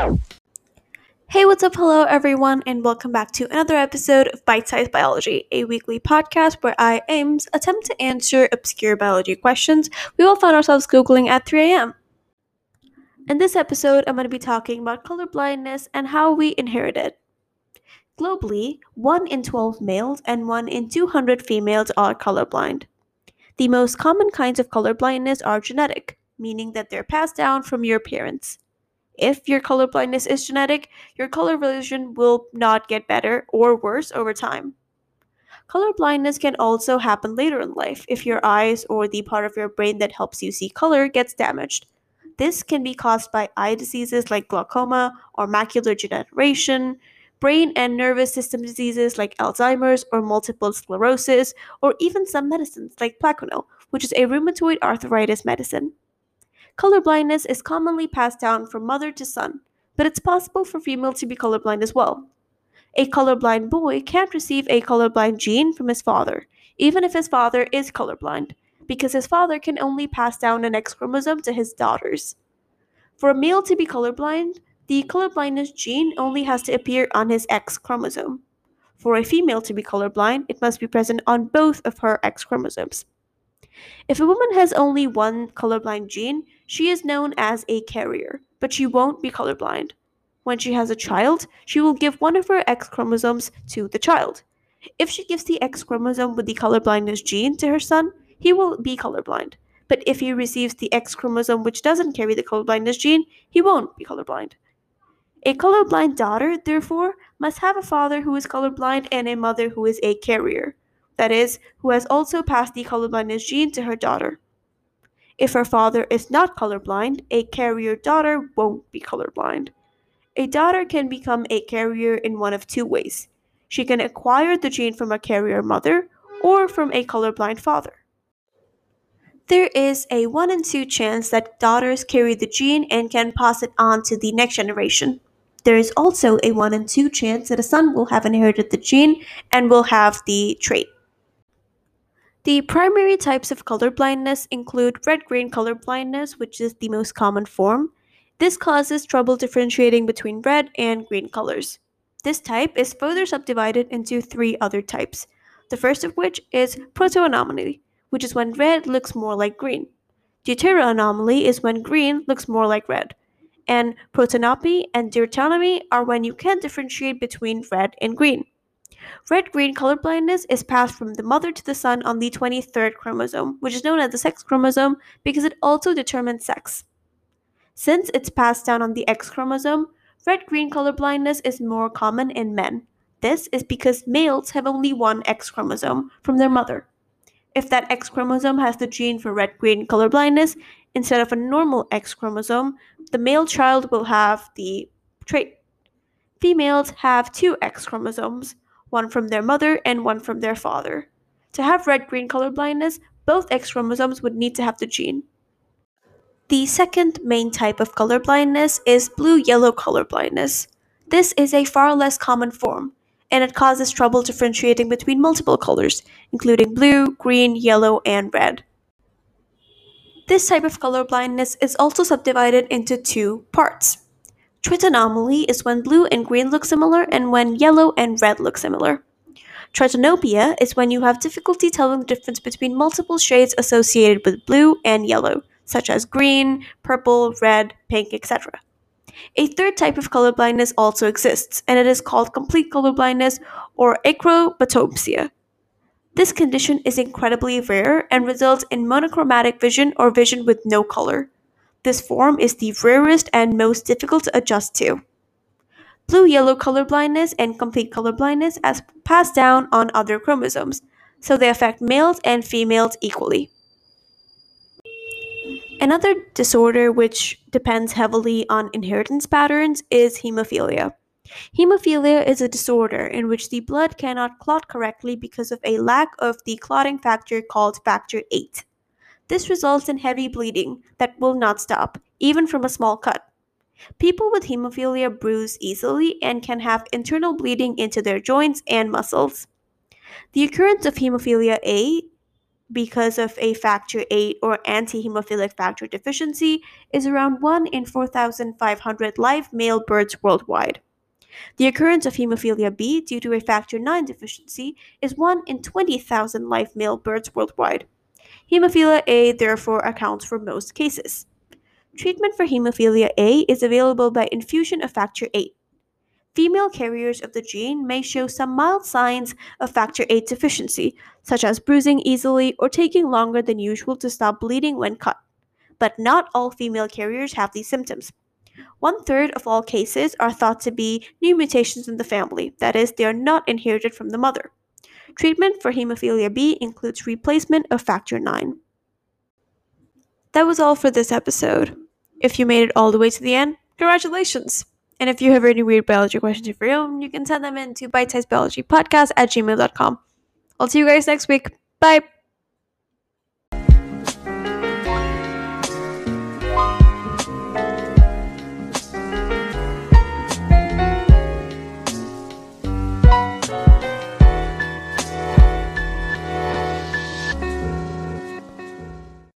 what's up? Hello, everyone, and welcome back to another episode of Bite Size Biology, a weekly podcast where I, Ames, attempt to answer obscure biology questions we all find ourselves Googling at 3 a.m. In this episode, I'm going to be talking about color blindness and how we inherit it. Globally, 1 in 12 males and 1 in 200 females are colorblind. The most common kinds of color blindness are genetic, meaning that they're passed down from your parents. If your color blindness is genetic, your color vision will not get better or worse over time. Color blindness can also happen later in life if your eyes or the part of your brain that helps you see color gets damaged. This can be caused by eye diseases like glaucoma or macular degeneration, brain and nervous system diseases like Alzheimer's or multiple sclerosis, or even some medicines like Plaquenil, which is a rheumatoid arthritis medicine. Color blindness is commonly passed down from mother to son, but it's possible for females to be colorblind as well. A colorblind boy can't receive a colorblind gene from his father, even if his father is colorblind, because his father can only pass down an X chromosome to his daughters. For a male to be colorblind, the colorblindness gene only has to appear on his X chromosome. For a female to be colorblind, it must be present on both of her X chromosomes. If a woman has only one colorblind gene, she is known as a carrier, but she won't be colorblind. When she has a child, she will give one of her X chromosomes to the child. If she gives the X chromosome with the colorblindness gene to her son, he will be colorblind. But if he receives the X chromosome which doesn't carry the colorblindness gene, he won't be colorblind. A colorblind daughter, therefore, must have a father who is colorblind and a mother who is a carrier that is, who has also passed the colorblindness gene to her daughter. If her father is not colorblind, a carrier daughter won't be colorblind. A daughter can become a carrier in one of two ways. She can acquire the gene from a carrier mother or from a colorblind father. There is a 1 in 2 chance that daughters carry the gene and can pass it on to the next generation. There is also a 1 in 2 chance that a son will have inherited the gene and will have the trait. The primary types of color blindness include red green color blindness, which is the most common form. This causes trouble differentiating between red and green colors. This type is further subdivided into three other types. The first of which is protoanomaly, which is when red looks more like green. Deuteroanomaly is when green looks more like red. And protanopia and deuteranopia are when you can't differentiate between red and green. Red green colorblindness is passed from the mother to the son on the 23rd chromosome, which is known as the sex chromosome because it also determines sex. Since it's passed down on the X chromosome, red green colorblindness is more common in men. This is because males have only one X chromosome from their mother. If that X chromosome has the gene for red green colorblindness instead of a normal X chromosome, the male child will have the trait. Females have two X chromosomes, one from their mother and one from their father. To have red green color blindness, both X chromosomes would need to have the gene. The second main type of color blindness is blue yellow color blindness. This is a far less common form, and it causes trouble differentiating between multiple colors, including blue, green, yellow, and red. This type of color blindness is also subdivided into two parts. Tritanomaly is when blue and green look similar and when yellow and red look similar. Tritanopia is when you have difficulty telling the difference between multiple shades associated with blue and yellow, such as green, purple, red, pink, etc. A third type of colorblindness also exists, and it is called complete colorblindness or achromatopsia. This condition is incredibly rare and results in monochromatic vision or vision with no color. This form is the rarest and most difficult to adjust to. Blue yellow colorblindness and complete colorblindness as passed down on other chromosomes, so they affect males and females equally. Another disorder which depends heavily on inheritance patterns is hemophilia. Hemophilia is a disorder in which the blood cannot clot correctly because of a lack of the clotting factor called factor VIII. This results in heavy bleeding that will not stop, even from a small cut. People with hemophilia bruise easily and can have internal bleeding into their joints and muscles. The occurrence of hemophilia A because of a factor VIII or anti hemophilic factor deficiency is around 1 in 4,500 live male birds worldwide. The occurrence of hemophilia B due to a factor IX deficiency is 1 in 20,000 live male birds worldwide. Hemophilia A therefore accounts for most cases. Treatment for hemophilia A is available by infusion of factor VIII. Female carriers of the gene may show some mild signs of factor VIII deficiency, such as bruising easily or taking longer than usual to stop bleeding when cut. But not all female carriers have these symptoms. One third of all cases are thought to be new mutations in the family, that is, they are not inherited from the mother. Treatment for hemophilia B includes replacement of factor IX. That was all for this episode. If you made it all the way to the end, congratulations! And if you have any weird biology questions of your own, you can send them in to bitesizebiologypodcast at gmail.com. I'll see you guys next week. Bye!